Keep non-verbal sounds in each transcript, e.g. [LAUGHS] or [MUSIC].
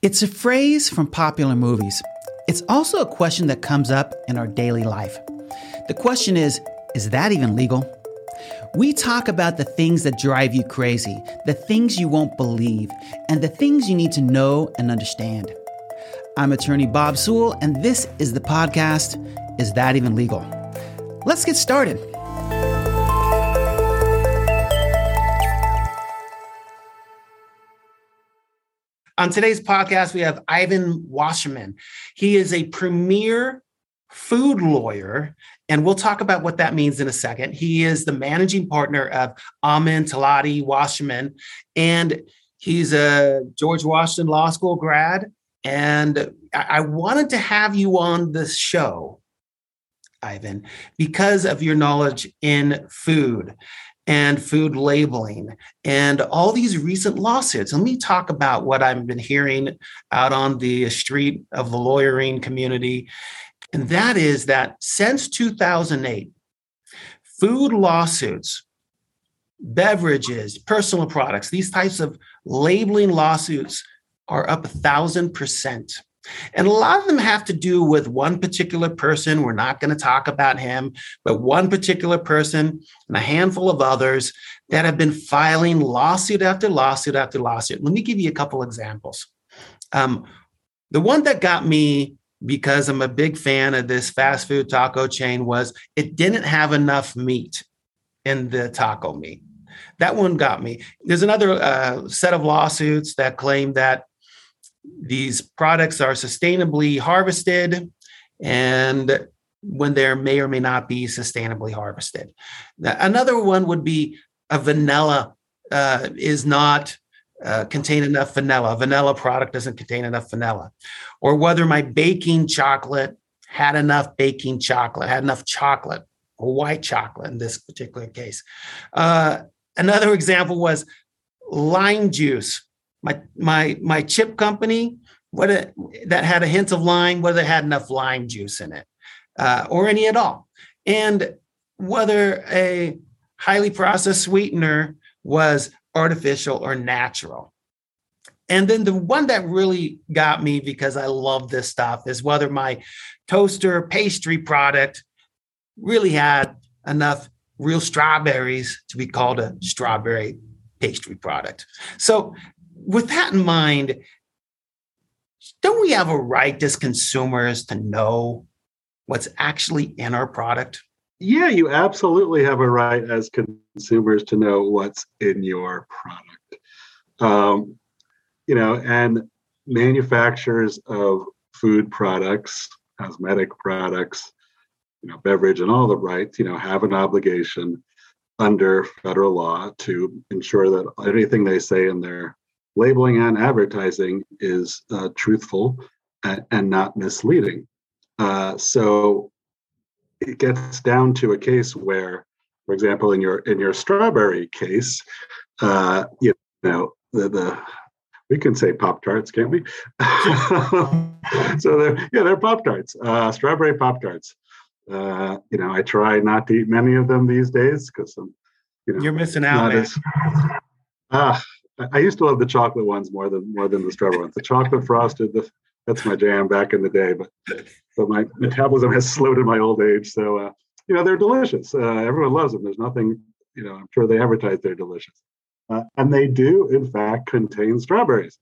It's a phrase from popular movies. It's also a question that comes up in our daily life. The question is is that even legal? We talk about the things that drive you crazy, the things you won't believe, and the things you need to know and understand. I'm attorney Bob Sewell, and this is the podcast Is That Even Legal? Let's get started. On today's podcast, we have Ivan Wasserman. He is a premier food lawyer, and we'll talk about what that means in a second. He is the managing partner of Amin Talati Wasserman, and he's a George Washington Law School grad. And I wanted to have you on this show, Ivan, because of your knowledge in food and food labeling and all these recent lawsuits. Let me talk about what I've been hearing out on the street of the lawyering community. And that is that since 2008, food lawsuits, beverages, personal products, these types of labeling lawsuits are up a thousand percent. And a lot of them have to do with one particular person. We're not going to talk about him, but one particular person and a handful of others that have been filing lawsuit after lawsuit after lawsuit. Let me give you a couple examples. Um, the one that got me because I'm a big fan of this fast food taco chain was it didn't have enough meat in the taco meat. That one got me. There's another uh, set of lawsuits that claim that these products are sustainably harvested and when there may or may not be sustainably harvested. Another one would be a vanilla uh, is not uh, contain enough vanilla. A vanilla product doesn't contain enough vanilla. Or whether my baking chocolate had enough baking chocolate, had enough chocolate or white chocolate in this particular case. Uh, another example was lime juice my my my chip company whether that had a hint of lime whether it had enough lime juice in it uh, or any at all. And whether a highly processed sweetener was artificial or natural. And then the one that really got me because i love this stuff is whether my toaster pastry product really had enough real strawberries to be called a strawberry pastry product. So with that in mind, don't we have a right as consumers to know what's actually in our product? Yeah, you absolutely have a right as consumers to know what's in your product. Um, you know, and manufacturers of food products, cosmetic products, you know, beverage and all the rights, you know, have an obligation under federal law to ensure that anything they say in their labeling and advertising is uh, truthful and, and, not misleading. Uh, so it gets down to a case where, for example, in your in your strawberry case, uh, you know the, the we can say pop tarts, can't we? [LAUGHS] so they're yeah, they're pop tarts, uh, strawberry pop tarts. Uh, you know, I try not to eat many of them these days because I'm, you know, you're missing out. As, ah, I used to love the chocolate ones more than more than the strawberry ones. The chocolate frosted, the, that's my jam back in the day. But but my metabolism has slowed in my old age, so uh, you know they're delicious. Uh, everyone loves them. There's nothing, you know. I'm sure they advertise they're delicious, uh, and they do in fact contain strawberries.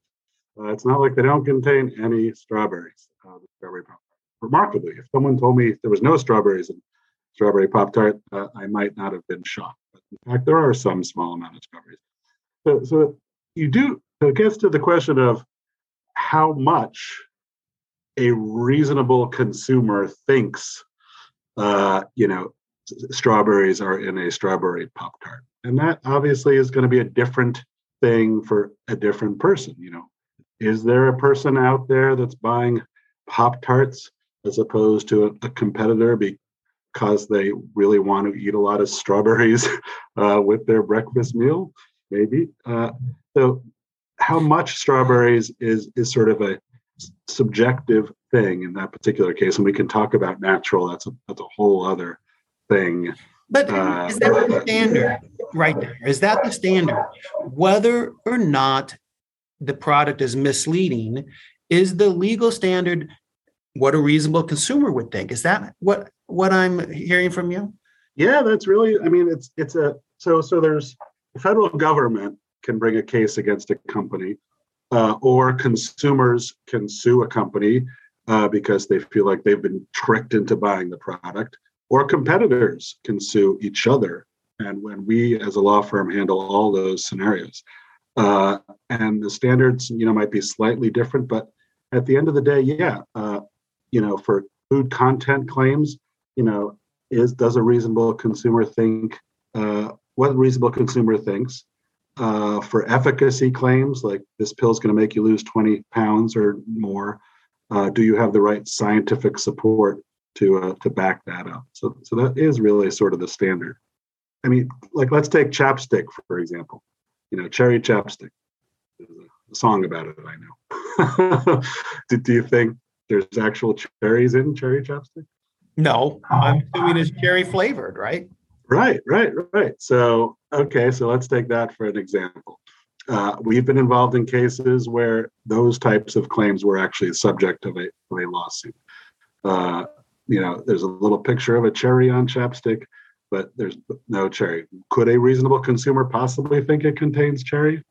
Uh, it's not like they don't contain any strawberries. Uh, strawberry pop Remarkably, if someone told me there was no strawberries in strawberry pop tart, uh, I might not have been shocked. But in fact, there are some small amount of strawberries. So, so you do it gets to the question of how much a reasonable consumer thinks uh, you know strawberries are in a strawberry pop tart and that obviously is going to be a different thing for a different person you know. Is there a person out there that's buying pop tarts as opposed to a, a, competitor because they really want to eat a lot of strawberries [LAUGHS] uh, with their breakfast meal? Maybe uh, so how much strawberries is is sort of a subjective thing in that particular case, and we can talk about natural. That's a that's a whole other thing. But uh, is that the standard right there? Is that the standard? Whether or not the product is misleading, is the legal standard what a reasonable consumer would think? Is that what what I'm hearing from you? Yeah, that's really. I mean, it's it's a so so. There's the federal government can bring a case against a company, uh, or consumers can sue a company uh, because they feel like they've been tricked into buying the product, or competitors can sue each other. And when we, as a law firm, handle all those scenarios, uh, and the standards, you know, might be slightly different, but at the end of the day, yeah, uh, you know, for food content claims, you know, is does a reasonable consumer think uh, what reasonable consumer thinks uh, for efficacy claims like this pill is going to make you lose 20 pounds or more uh, do you have the right scientific support to uh, to back that up? So so that is really sort of the standard. I mean like let's take chapstick for example. You know cherry chapstick. There's a song about it i know. [LAUGHS] Do, do you think there's actual cherries in cherry chapstick? No. I'm assuming it's cherry flavored right right right right so okay so let's take that for an example uh, we've been involved in cases where those types of claims were actually the subject of a, of a lawsuit. Uh, you know, there's a little picture of a cherry on chapstick, but there's no cherry. Could a reasonable consumer possibly think it contains cherry?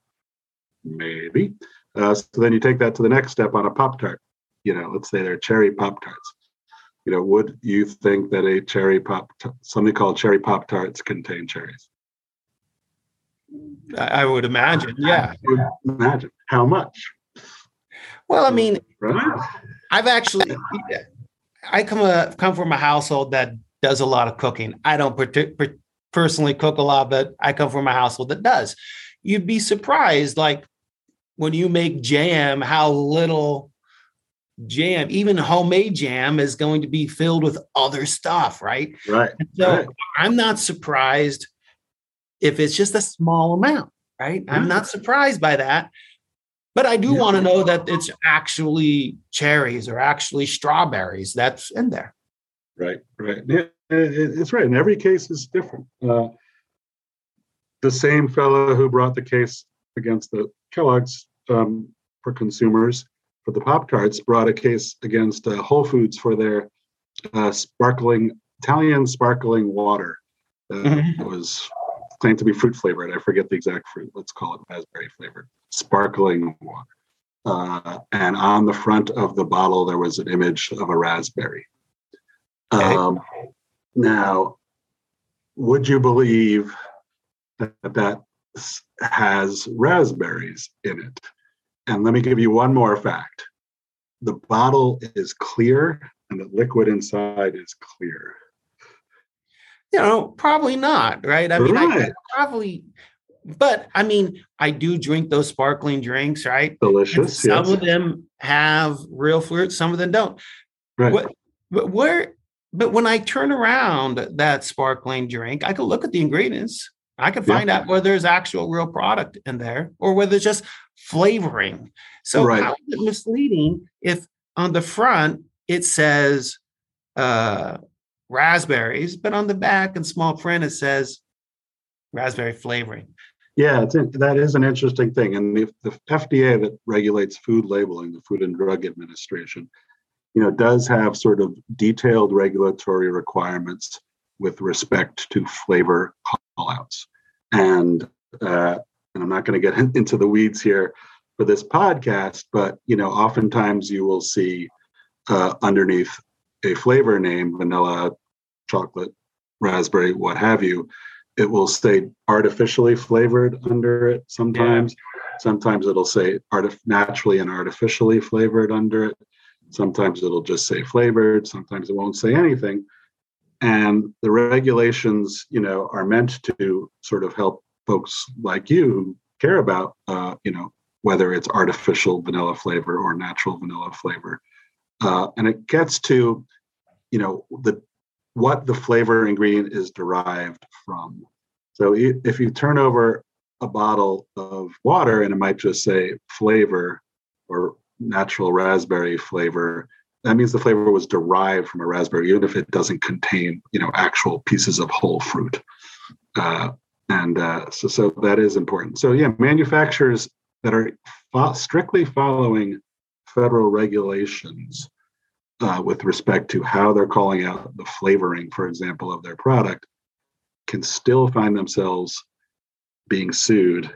Maybe. Uh, so then you take that to the next step on a Pop Tart. You know, let's say they're cherry Pop Tarts. You know, would you think that a cherry pop, something called cherry Pop Tarts contain cherries? I would imagine, yeah. Imagine how much. Well, I mean, right? I've actually, I come a, come from a household that does a lot of cooking. I don't partic- personally cook a lot, but I come from a household that does. You'd be surprised, like when you make jam, how little jam, even homemade jam, is going to be filled with other stuff, right? Right. And so right. I'm not surprised if it's just a small amount, right? I'm not surprised by that. But I do yeah. want to know that it's actually cherries or actually strawberries that's in there. Right, right. Yeah, it's right. In every case is different. Uh, the same fellow who brought the case against the Kellogg's um, for consumers for the Pop Tarts brought a case against uh, Whole Foods for their uh, sparkling Italian sparkling water. Uh, mm-hmm. was claimed to be fruit flavored. I forget the exact fruit. Let's call it raspberry flavored, sparkling water. Uh, and on the front of the bottle, there was an image of a raspberry. Okay. Um, now, would you believe that that has raspberries in it? And let me give you one more fact the bottle is clear and the liquid inside is clear you know, probably not, right? I mean, right. I probably, but I mean, I do drink those sparkling drinks, right? Delicious. And some yes. of them have real fruit, some of them don't. Right. What, but where, but when I turn around that sparkling drink, I can look at the ingredients. I can find yeah. out whether there's actual real product in there or whether it's just flavoring. So right. how is it misleading if on the front it says uh, raspberries, but on the back in small print it says raspberry flavoring. Yeah, it's that is an interesting thing, and the, the FDA that regulates food labeling, the Food and Drug Administration, you know, does have sort of detailed regulatory requirements with respect to flavor callouts, and uh, and I'm not going to get [LAUGHS] into the weeds here for this podcast, but you know, oftentimes you will see uh, underneath a flavor name, vanilla, chocolate, raspberry, what have you, it will say artificially flavored under it sometimes. Yeah. Sometimes it'll say artif- naturally and artificially flavored under it. Sometimes it'll just say flavored. Sometimes it won't say anything. And the regulations, you know, are meant to sort of help folks like you who care about, uh, you know, whether it's artificial vanilla flavor or natural vanilla flavor. Uh, and it gets to you know the what the flavor ingredient is derived from. So if you turn over a bottle of water and it might just say flavor or natural raspberry flavor, that means the flavor was derived from a raspberry, even if it doesn't contain, you know, actual pieces of whole fruit. Uh, and uh, so, so that is important. So yeah, manufacturers that are fo- strictly following federal regulations uh, with respect to how they're calling out the flavoring, for example, of their product, can still find themselves being sued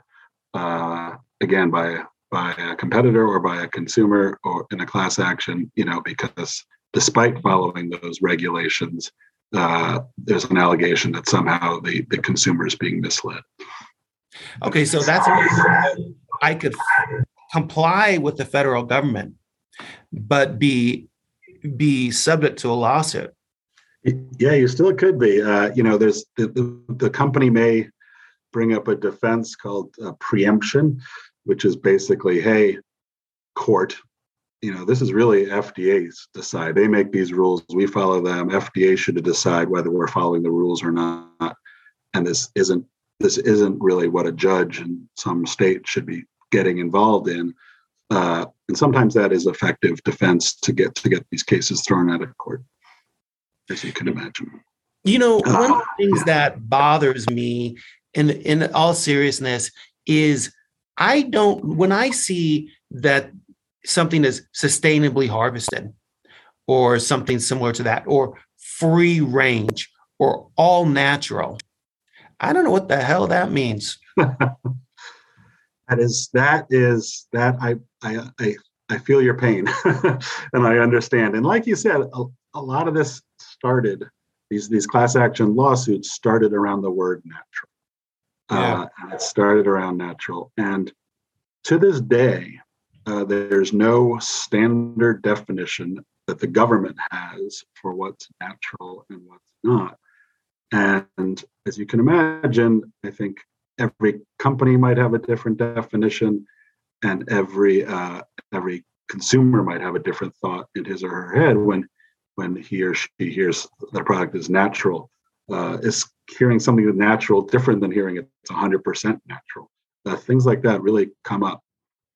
uh, again by by a competitor or by a consumer or in a class action. You know, because despite following those regulations, uh, there's an allegation that somehow the the consumer is being misled. Okay, so that's I could comply with the federal government, but be be subject to a lawsuit. Yeah, you still could be. Uh, you know, there's the, the, the company may bring up a defense called uh, preemption, which is basically, hey, court, you know, this is really FDA's decide. They make these rules, we follow them. FDA should decide whether we're following the rules or not. And this isn't this isn't really what a judge in some state should be getting involved in. Uh, and sometimes that is effective defense to get to get these cases thrown out of court, as you can imagine. You know, uh, one of the things that bothers me, in in all seriousness, is I don't when I see that something is sustainably harvested, or something similar to that, or free range, or all natural. I don't know what the hell that means. [LAUGHS] that is that is that I I I, I feel your pain [LAUGHS] and I understand. And like you said, a, a lot of this started these these class action lawsuits started around the word natural. Yeah. Uh, and it started around natural. And to this day, uh, there's no standard definition that the government has for what's natural and what's not. And as you can imagine, I think every company might have a different definition, and every uh, every consumer might have a different thought in his or her head when when he or she hears the product is natural. Uh, is hearing something natural different than hearing it's 100% natural? Uh, things like that really come up.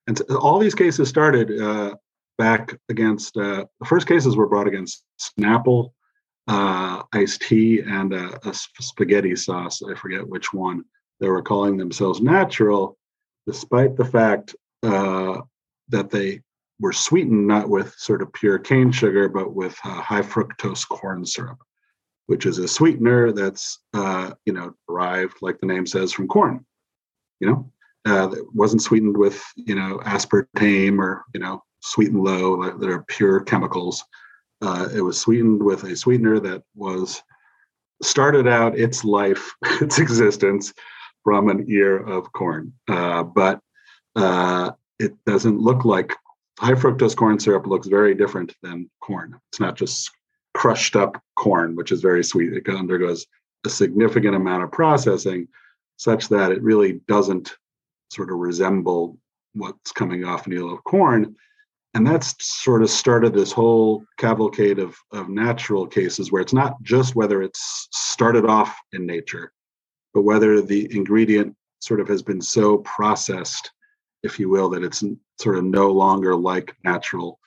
And all these cases started uh, back against uh, the first cases were brought against Snapple, uh, iced tea, and a, a spaghetti sauce. I forget which one they were calling themselves natural, despite the fact uh, that they were sweetened not with sort of pure cane sugar, but with uh, high fructose corn syrup, which is a sweetener that's uh, you know derived, like the name says, from corn. You know, uh, it wasn't sweetened with you know aspartame or you know sweet and low like, that are pure chemicals. Uh, it was sweetened with a sweetener that was started out its life, [LAUGHS] its existence from an ear of corn. Uh, but uh, it doesn't look like high fructose corn syrup looks very different than corn. It's not just crushed up corn, which is very sweet. It undergoes a significant amount of processing such that it really doesn't sort of resemble what's coming off an ear of corn. And that's sort of started this whole cavalcade of, of natural cases where it's not just whether it's started off in nature, but whether the ingredient sort of has been so processed, if you will, that it's sort of no longer like natural,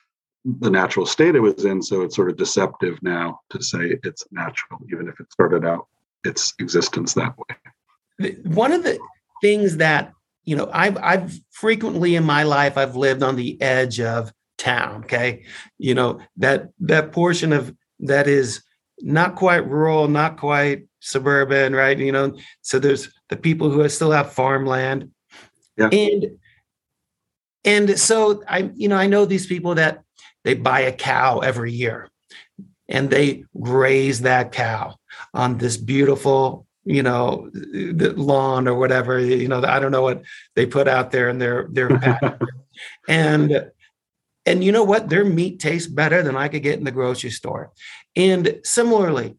the natural state it was in. So it's sort of deceptive now to say it's natural, even if it started out its existence that way. One of the things that you know, I've I've frequently in my life I've lived on the edge of town. Okay, you know that that portion of that is not quite rural, not quite suburban, right? You know, so there's the people who still have farmland. Yeah. And and so I, you know, I know these people that they buy a cow every year and they graze that cow on this beautiful, you know, the lawn or whatever, you know, I don't know what they put out there in their their [LAUGHS] and and you know what? Their meat tastes better than I could get in the grocery store. And similarly,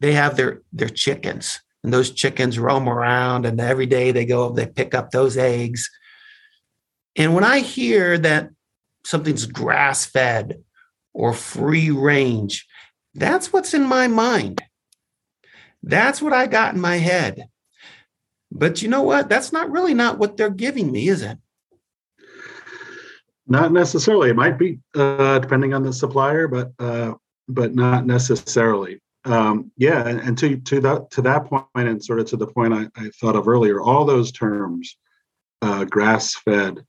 they have their their chickens and those chickens roam around and every day they go they pick up those eggs and when i hear that something's grass fed or free range that's what's in my mind that's what i got in my head. But you know what? That's not really not what they're giving me is it? Not necessarily. It might be uh, depending on the supplier but uh, but not necessarily. Um, yeah, and, and, to to that to that point, and sort of to the point I, I thought of earlier, all those terms uh, grass-fed,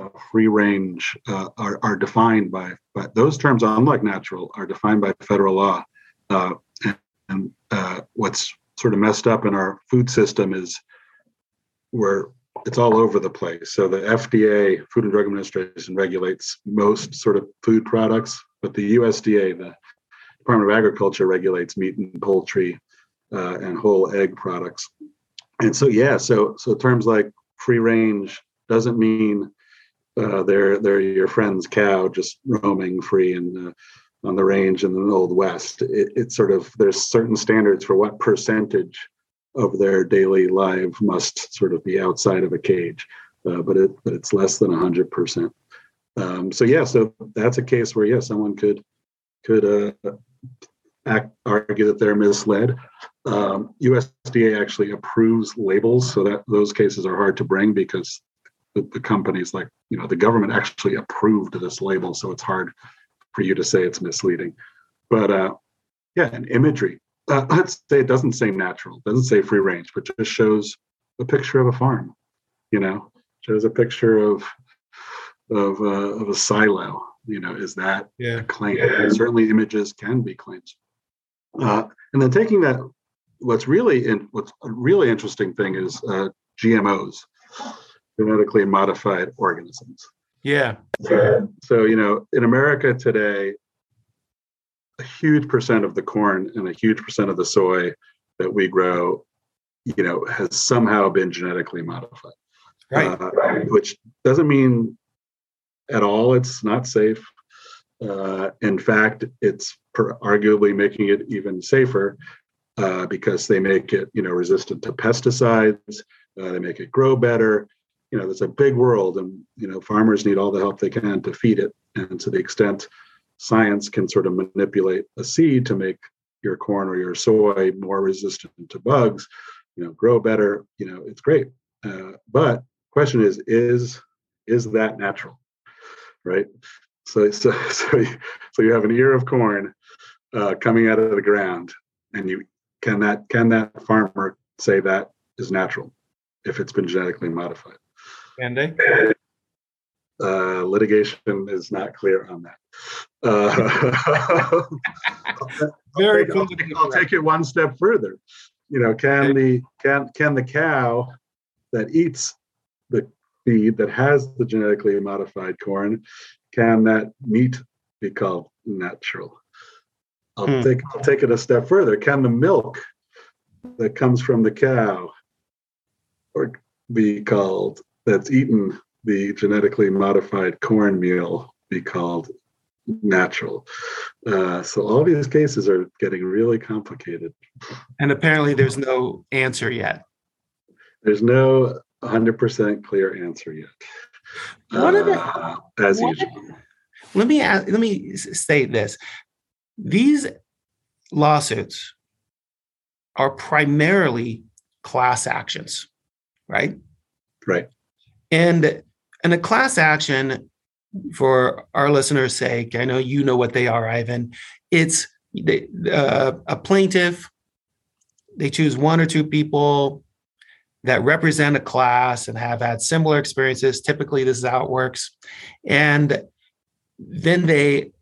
uh, free range uh, are, are defined by, but those terms, unlike natural, are defined by federal law. And, and uh, what's sort of messed up in our food system is where it's all over the place. So the FDA, Food and Drug Administration, regulates most sort of food products, but the USDA, the Department of Agriculture, regulates meat and poultry uh, and whole egg products. And so, yeah, so so terms like free range doesn't mean uh, they're they're your friend's cow just roaming free and uh, on the range in the old west. It, sort of there's certain standards for what percentage of their daily life must sort of be outside of a cage, uh, but it but it's less than hundred percent. Um, so yeah, so that's a case where yeah, someone could could uh, act, argue that they're misled. Um, USDA actually approves labels, so that those cases are hard to bring because the, the companies, like you know, the government actually approved this label, so it's hard for you to say it's misleading. But uh, yeah, and imagery. Uh, [LAUGHS] let's say it doesn't say natural, doesn't say free range, but just shows a picture of a farm. You know, shows a picture of of, uh, of a silo. You know, is that yeah. a claim? Yeah. Certainly, images can be claims. Uh, and then taking that, what's really in, what's a really interesting thing is uh, GMOs, genetically modified organisms. Yeah. So, so, you know, in America today, a huge percent of the corn and a huge percent of the soy that we grow, you know, has somehow been genetically modified. Right. Uh, which doesn't mean at all it's not safe. Uh, in fact, it's per- arguably making it even safer uh, because they make it, you know, resistant to pesticides. Uh, they make it grow better. You know, there's a big world, and you know, farmers need all the help they can to feed it. And to the extent science can sort of manipulate a seed to make your corn or your soy more resistant to bugs, you know, grow better. You know, it's great. Uh, but question is, is is that natural? Right? So, [LAUGHS] so, so, you, so you have an ear of corn uh, coming out of the ground, and you can that can that farmer say that is natural if it's been genetically modified? They? Uh, litigation is not clear on that. Uh, [LAUGHS] Very I'll, take, I'll, I'll take it one step further. You know, can the can can the cow that eats the feed that has the genetically modified corn can that meat be called natural? I'll hmm. take I'll take it a step further. Can the milk that comes from the cow or be called that's eaten the genetically modified cornmeal be called natural? Uh, so all these cases are getting really complicated. And apparently, there's no answer yet. There's no 100% clear answer yet. What are the, uh, as what, usual. Let me ask, let me state this: these lawsuits are primarily class actions, right? Right. And and a class action, for our listeners' sake, I know you know what they are, Ivan. It's they, uh, a plaintiff. They choose one or two people that represent a class and have had similar experiences. Typically, this is how it works. And then they,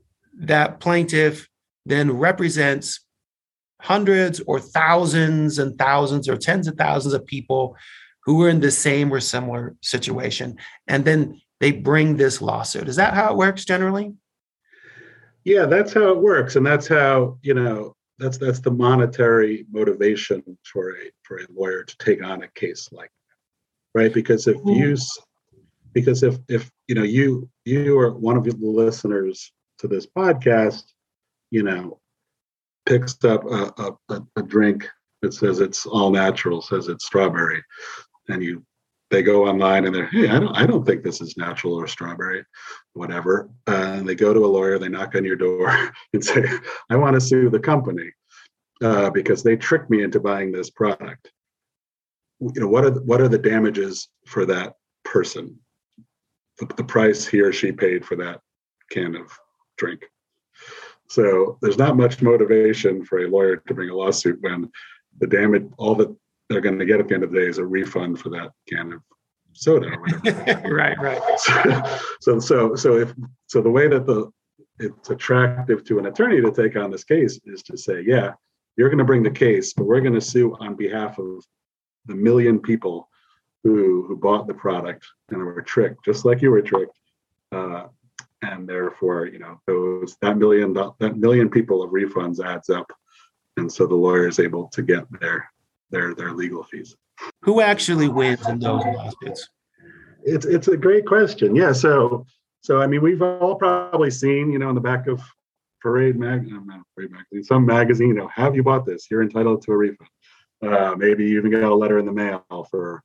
that plaintiff then represents hundreds or thousands and thousands or tens of thousands of people who are in the same or similar situation. And then they bring this lawsuit. Is that how it works generally? Yeah, that's how it works. And that's how, you know, that's that's the monetary motivation for a for a lawyer to take on a case like that right because if you mm-hmm. because if if you know you you are one of the listeners to this podcast you know picks up a, a, a drink that says it's all natural says it's strawberry and you they go online and they're hey i don't i don't think this is natural or strawberry whatever. Uh, and they go to a lawyer they knock on your door [LAUGHS] and say i want to sue the company uh, because they tricked me into buying this product. You know what are the, what are the damages for that person? The, the price he or she paid for that can of drink. So there's not much motivation for a lawyer to bring a lawsuit when the damage all that they're going to get at the end of the day is a refund for that can of soda or whatever. [LAUGHS] right, right. So, so, so if so, the way that the it's attractive to an attorney to take on this case is to say, yeah, you're going to bring the case, but we're going to sue on behalf of the million people who who bought the product and were tricked, just like you were tricked. Uh, and therefore, you know, those that million that million people of refunds adds up, and so the lawyer is able to get their their their legal fees. Who actually wins in those lawsuits? It's it's a great question. Yeah. So so I mean, we've all probably seen, you know, in the back of Parade mag, not Parade magazine, some magazine, you know, have you bought this? You're entitled to a refund. Uh, maybe you even got a letter in the mail for,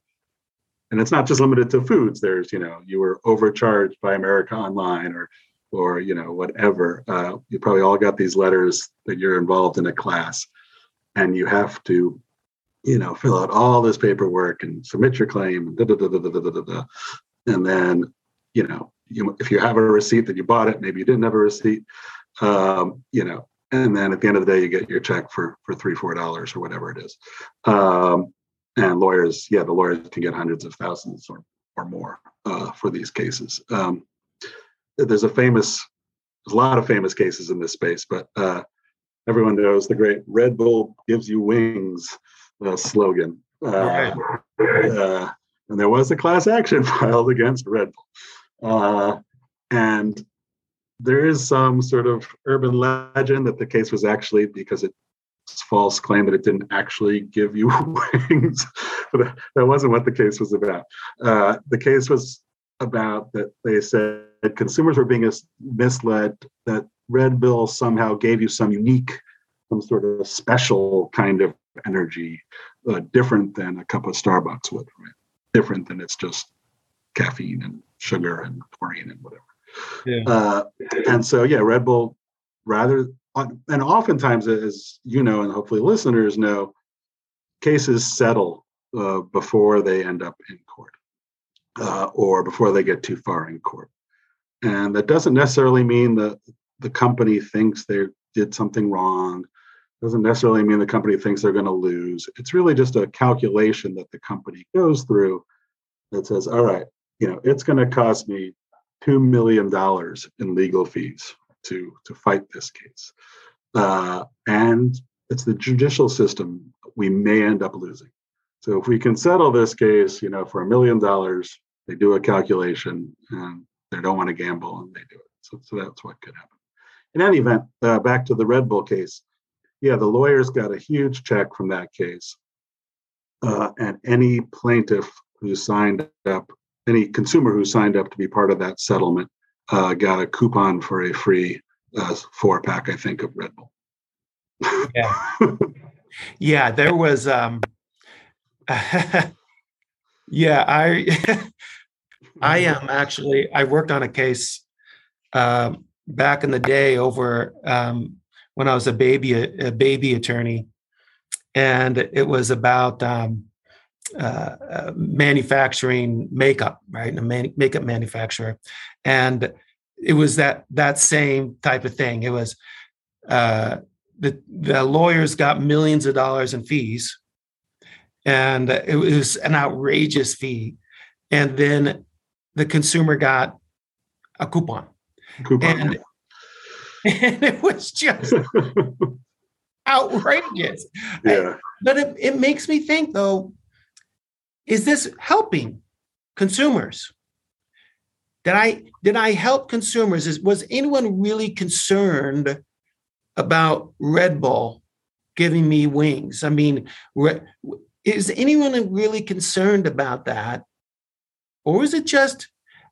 and it's not just limited to foods. There's, you know, you were overcharged by America Online or, or you know, whatever. Uh, you probably all got these letters that you're involved in a class, and you have to you know, fill out all this paperwork and submit your claim, da, da, da, and then, you know, you, if you have a receipt that you bought it, maybe you didn't have a receipt, um, you know, and then at the end of the day, you get your check for for three, four dollars or whatever it is. Um, and lawyers, yeah, the lawyers can get hundreds of thousands or or more uh, for these cases. Um, there's a famous, there's a lot of famous cases in this space, but uh, everyone knows the great Red Bull gives you wings uh, slogan. Uh, uh, and there was a class action [LAUGHS] filed against Red Bull. Uh, and there is some sort of urban legend that the case was actually because it's false claim that it didn't actually give you [LAUGHS] wings. but that wasn't what the case was about. Uh, the case was about that they said consumers were being misled that Red Bull somehow gave you some unique, some sort of special kind of energy, uh, different than a cup of Starbucks would, right? Different than it's just caffeine and sugar and taurine and whatever. Yeah. Uh, and so, yeah, Red Bull rather, and oftentimes, as you know, and hopefully listeners know, cases settle uh, before they end up in court uh, or before they get too far in court. And that doesn't necessarily mean that the company thinks they did something wrong doesn't necessarily mean the company thinks they're going to lose. It's really just a calculation that the company goes through that says, all right, you know, it's going to cost me $2 million in legal fees to, to fight this case. Uh, and it's the judicial system we may end up losing. So if we can settle this case, you know, for a million dollars, they do a calculation and they don't want to gamble and they do it. So, so that's what could happen. In any event, uh, back to the Red Bull case yeah, the lawyers got a huge check from that case. Uh, and any plaintiff who signed up, any consumer who signed up to be part of that settlement, uh, got a coupon for a free uh, four pack, I think, of Red Bull. yeah, [LAUGHS] yeah, there was. Um, [LAUGHS] yeah, I, [LAUGHS] I am actually. I worked on a case uh, back in the day over um, when I was a baby a, baby attorney, and it was about um, uh, uh, manufacturing makeup, right? A man, makeup manufacturer, and it was that that same type of thing. It was uh, the the lawyers got millions of dollars in fees, and it was an outrageous fee, and then the consumer got a coupon. coupon. And [LAUGHS] and it was just [LAUGHS] outrageous. Yeah. but it, it makes me think though, is this helping consumers? Did I did I help consumers? Is was anyone really concerned about Red Bull giving me wings? I mean, is anyone really concerned about that? Or is it just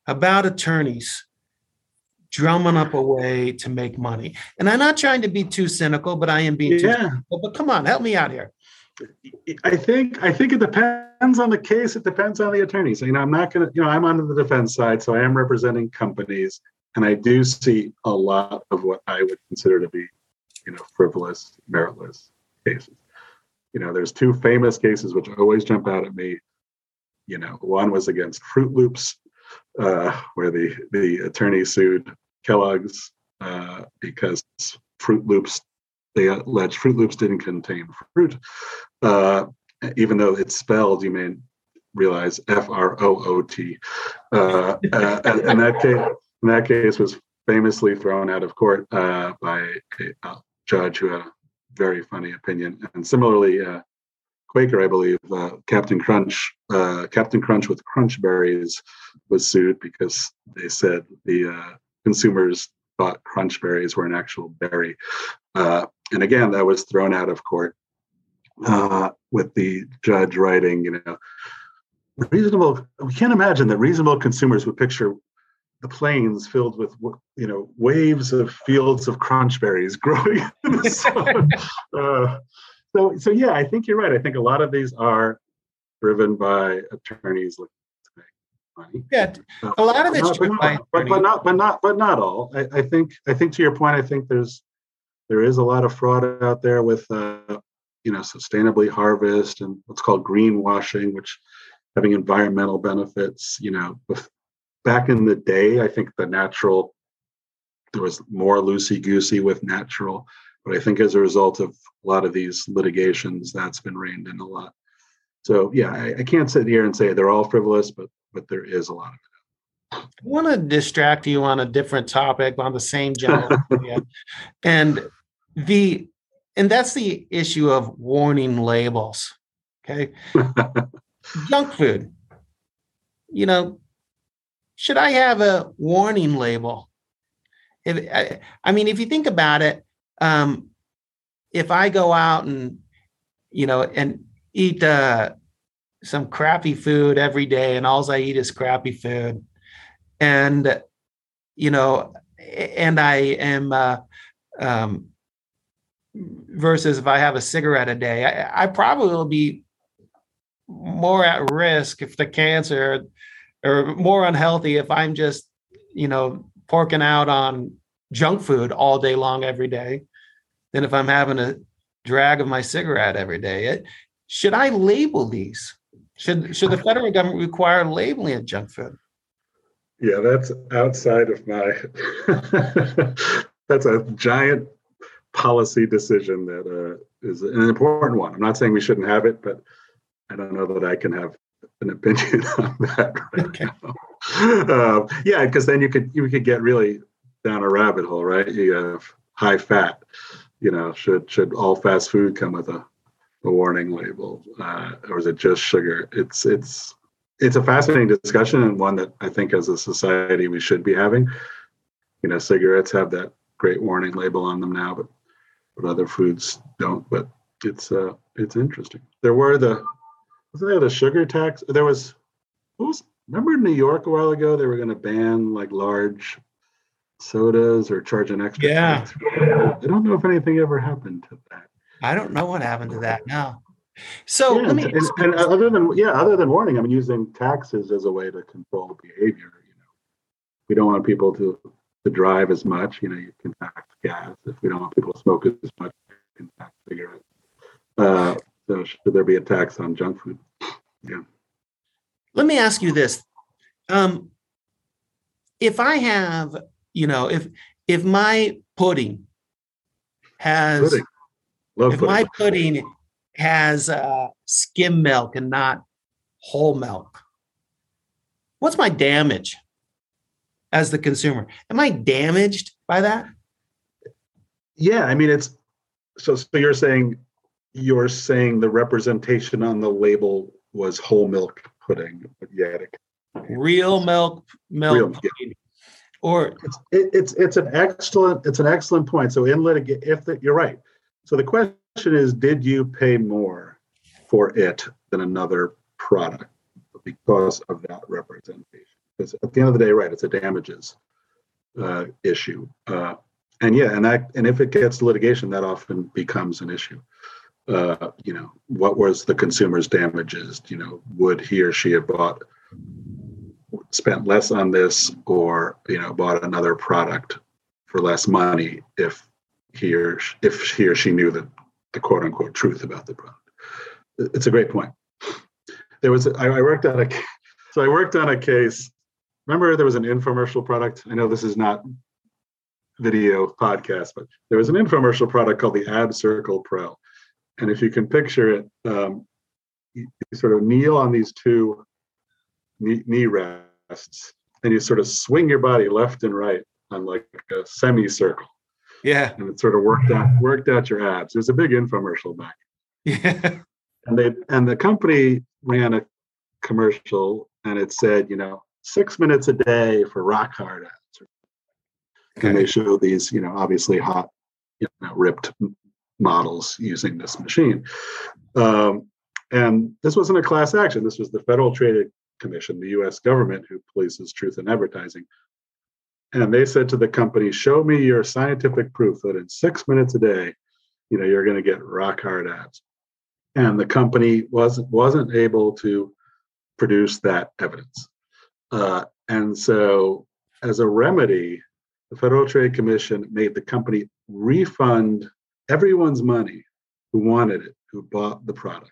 about attorneys drumming up a way to make money. And I'm not trying to be too cynical, but I am being yeah. too cynical. But come on, help me out here. I think I think it depends on the case. It depends on the attorney. So you know, I'm not gonna, you know, I'm on the defense side, so I am representing companies, and I do see a lot of what I would consider to be, you know, frivolous, meritless cases. You know, there's two famous cases which always jump out at me. You know, one was against Froot Loops, uh, where the the attorney sued Kellogg's uh, because Froot Loops they alleged Froot Loops didn't contain fruit, uh, even though it's spelled. You may realize F R O O T. Uh, uh, and, that case, in that case, was famously thrown out of court by a, judge who had a very funny opinion. And similarly, Quaker, I believe, uh, Captain Crunch, uh, Captain Crunch with Crunch Berries was sued because they said the consumers thought crunch berries were an actual berry. Uh, and again, that was thrown out of court uh, with the judge writing, you know, reasonable. We can't imagine that reasonable consumers would picture the plains filled with, you know, waves of fields of crunch berries growing in the [LAUGHS] sun. Uh, so, so yeah, I think you're right. I think a lot of these are driven by attorneys looking to make money. Yeah, a lot of it's but, not, but, but, not, but not, but not all. I, I, think, I think to your point, I think there's, there is a lot of fraud out there with, uh, you know, sustainably harvest and what's called greenwashing, which having environmental benefits. You know, with, back in the day, I think the natural, there was more loosey goosey with natural, but I think as a result of a lot of these litigations, that's been reined in a lot. So yeah, I, I can't sit here and say they're all frivolous, but but there is a lot of it. I want to distract you on a different topic on the same general [LAUGHS] idea. and the and that's the issue of warning labels. Okay, [LAUGHS] junk food. You know, should I have a warning label? If I, I mean, if you think about it, um, if I go out and you know and eat uh, some crappy food every day and all I eat is crappy food. And, you know, and I am, uh, um, versus if I have a cigarette a day, I, I probably will be more at risk if the cancer or more unhealthy if I'm just, you know, porking out on junk food all day long every day than if I'm having a drag of my cigarette every day. It, should I label these? Should should the federal government require labeling of junk food? Yeah, that's outside of my. [LAUGHS] that's a giant policy decision that uh, is an important one. I'm not saying we shouldn't have it, but I don't know that I can have an opinion [LAUGHS] on that right okay. now. [LAUGHS] Uh, yeah, because then you could you could get really down a rabbit hole, right? You have high fat. You know, should should all fast food come with a a warning label, uh, or is it just sugar? It's it's it's a fascinating discussion and one that I think as a society we should be having. You know, cigarettes have that great warning label on them now, but but other foods don't. But it's uh it's interesting. There were the wasn't there the sugar tax? There was what was remember in New York a while ago they were going to ban like large sodas or charge an extra. Yeah. Tax. I don't know if anything ever happened to that. I don't know what happened to that now. So yeah, let me. And, and, other than yeah, other than warning, I mean, using taxes as a way to control behavior. You know, we don't want people to to drive as much. You know, you can tax gas. If we don't want people to smoke as much, you can tax cigarettes. Uh, so should there be a tax on junk food? Yeah. Let me ask you this: um, If I have, you know, if if my pudding has pudding Love if pudding. my pudding has uh, skim milk and not whole milk, what's my damage as the consumer? Am I damaged by that? Yeah, I mean it's so. So you're saying you're saying the representation on the label was whole milk pudding, but yet it, real milk milk real, yeah. Or it's, it, it's it's an excellent it's an excellent point. So in litigate, if the, you're right, so the question is, did you pay more for it than another product because of that representation? Because at the end of the day, right, it's a damages uh, issue. Uh, and yeah, and that, and if it gets litigation, that often becomes an issue. Uh, you know, what was the consumer's damages? You know, would he or she have bought, spent less on this, or you know, bought another product for less money if he or if he or she knew the, the quote unquote truth about the product. It's a great point. There was I worked on a [LAUGHS] so I worked on a case. Remember there was an infomercial product. I know this is not video podcast, but there was an infomercial product called the Ab Circle Pro. And if you can picture it, um, you, you sort of kneel on these two knee, knee and you sort of swing your body left and right on like a semicircle. Yeah. And it sort of worked out worked out your abs. There's a big infomercial back. Yeah. [LAUGHS] And they and the company ran a commercial and it said, you know, six minutes a day for rock hard abs. Okay. And they show these, you know, obviously hot, you know, ripped models using this machine. Um, and this wasn't a class action. This was the Federal Trade Commission, the US government who polices truth in advertising. And they said to the company, show me your scientific proof that in six minutes a day, you know, you're going to get rock hard abs. And the company wasn't wasn't able to produce that evidence. Uh, and so, as a remedy, the Federal Trade Commission made the company refund everyone's money who wanted it, who bought the product,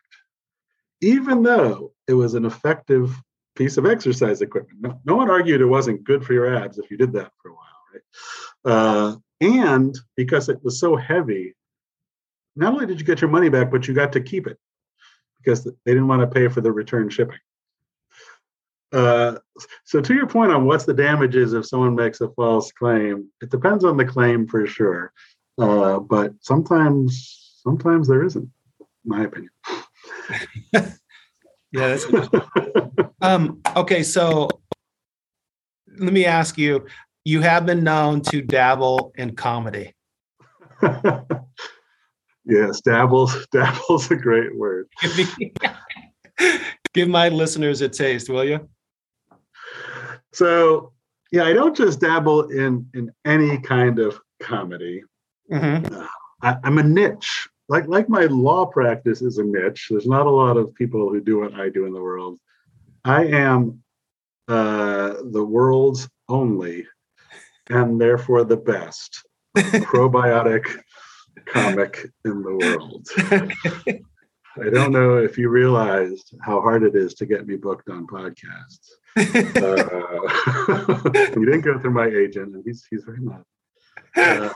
even though it was an effective piece of exercise equipment. No, no one argued it wasn't good for your abs if you did that for a while, right? Uh, and because it was so heavy, not only did you get your money back, but you got to keep it because they didn't want to pay for the return shipping. Uh, so to your point on what's the damages if someone makes a false claim, it depends on the claim for sure. Uh, but sometimes, sometimes there isn't, in my opinion. [LAUGHS] Yeah. That's um, okay. So let me ask you you have been known to dabble in comedy. [LAUGHS] yes, dabbles. [LAUGHS] Dabble's a great word. Give, me, [LAUGHS] give my listeners a taste, will you? So, yeah, I don't just dabble in in any kind of comedy. Mhm. I, I'm a niche. Like like my law practice is a niche. There's not a lot of people who do what I do in the world. I am uh, the world's only, and therefore the best [LAUGHS] probiotic comic in the world. I don't know if you realized how hard it is to get me booked on podcasts. [LAUGHS] Uh, [LAUGHS] we didn't go through my agent, and he's he's very mad. Uh,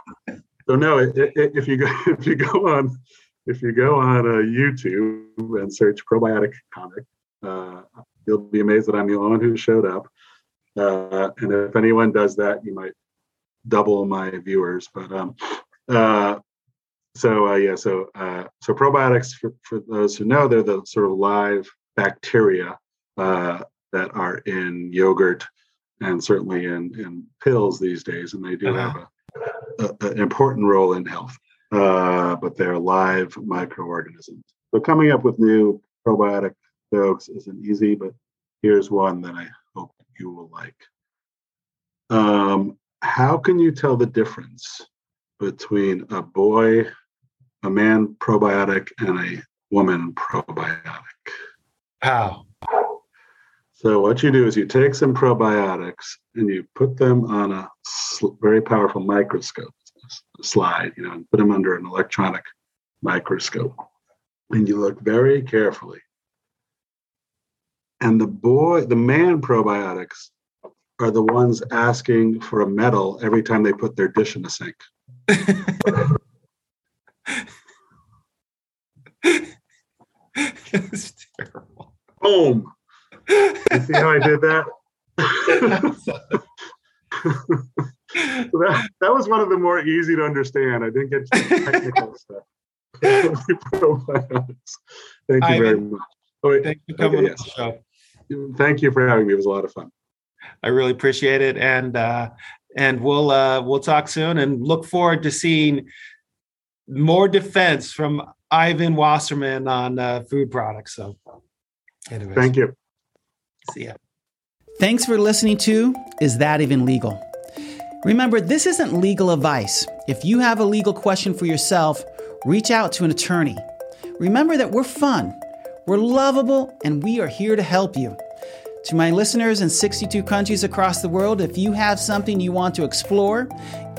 so no, it, it, if you go [LAUGHS] if you go on if you go on uh, YouTube and search probiotic comic, uh, you'll be amazed that I'm the only one who showed up. Uh, and if anyone does that, you might double my viewers. But um, uh, so uh, yeah, so uh, so probiotics for, for those who know, they're the sort of live bacteria uh, that are in yogurt and certainly in in pills these days, and they do Uh-huh. have a, an important role in health. Uh, but they're live microorganisms. So coming up with new probiotic jokes isn't easy, but here's one that I hope you will like. Um, how can you tell the difference between a boy, a man probiotic, and a woman probiotic? How? So what you do is you take some probiotics and you put them on a sl- very powerful microscope slide, you know, and put them under an electronic microscope. And you look very carefully. And the boy, the man probiotics are the ones asking for a medal every time they put their dish in the sink. [LAUGHS] it's terrible. Boom. You see how I did that? [LAUGHS] So that, that was one of the more easy to understand. I didn't get to technical stuff. [LAUGHS] Thank you very much. Oh, wait, Thank you for coming Okay, on the show. thank you for having me. It was a lot of fun. I really appreciate it, and uh, and we'll uh, we'll talk soon, and look forward to seeing more defense from Ivan Wasserman on uh, food products. So, anyways, Thank you. See ya. Thanks for listening to Is That Even Legal? Remember, this isn't legal advice. If you have a legal question for yourself, reach out to an attorney. Remember that we're fun, we're lovable, and we are here to help you. To my listeners in 62 countries across the world, if you have something you want to explore,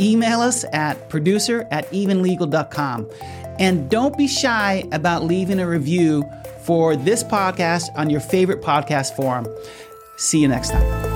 email us at producer at evenlegal.com. And don't be shy about leaving a review for this podcast on your favorite podcast forum. See you next time.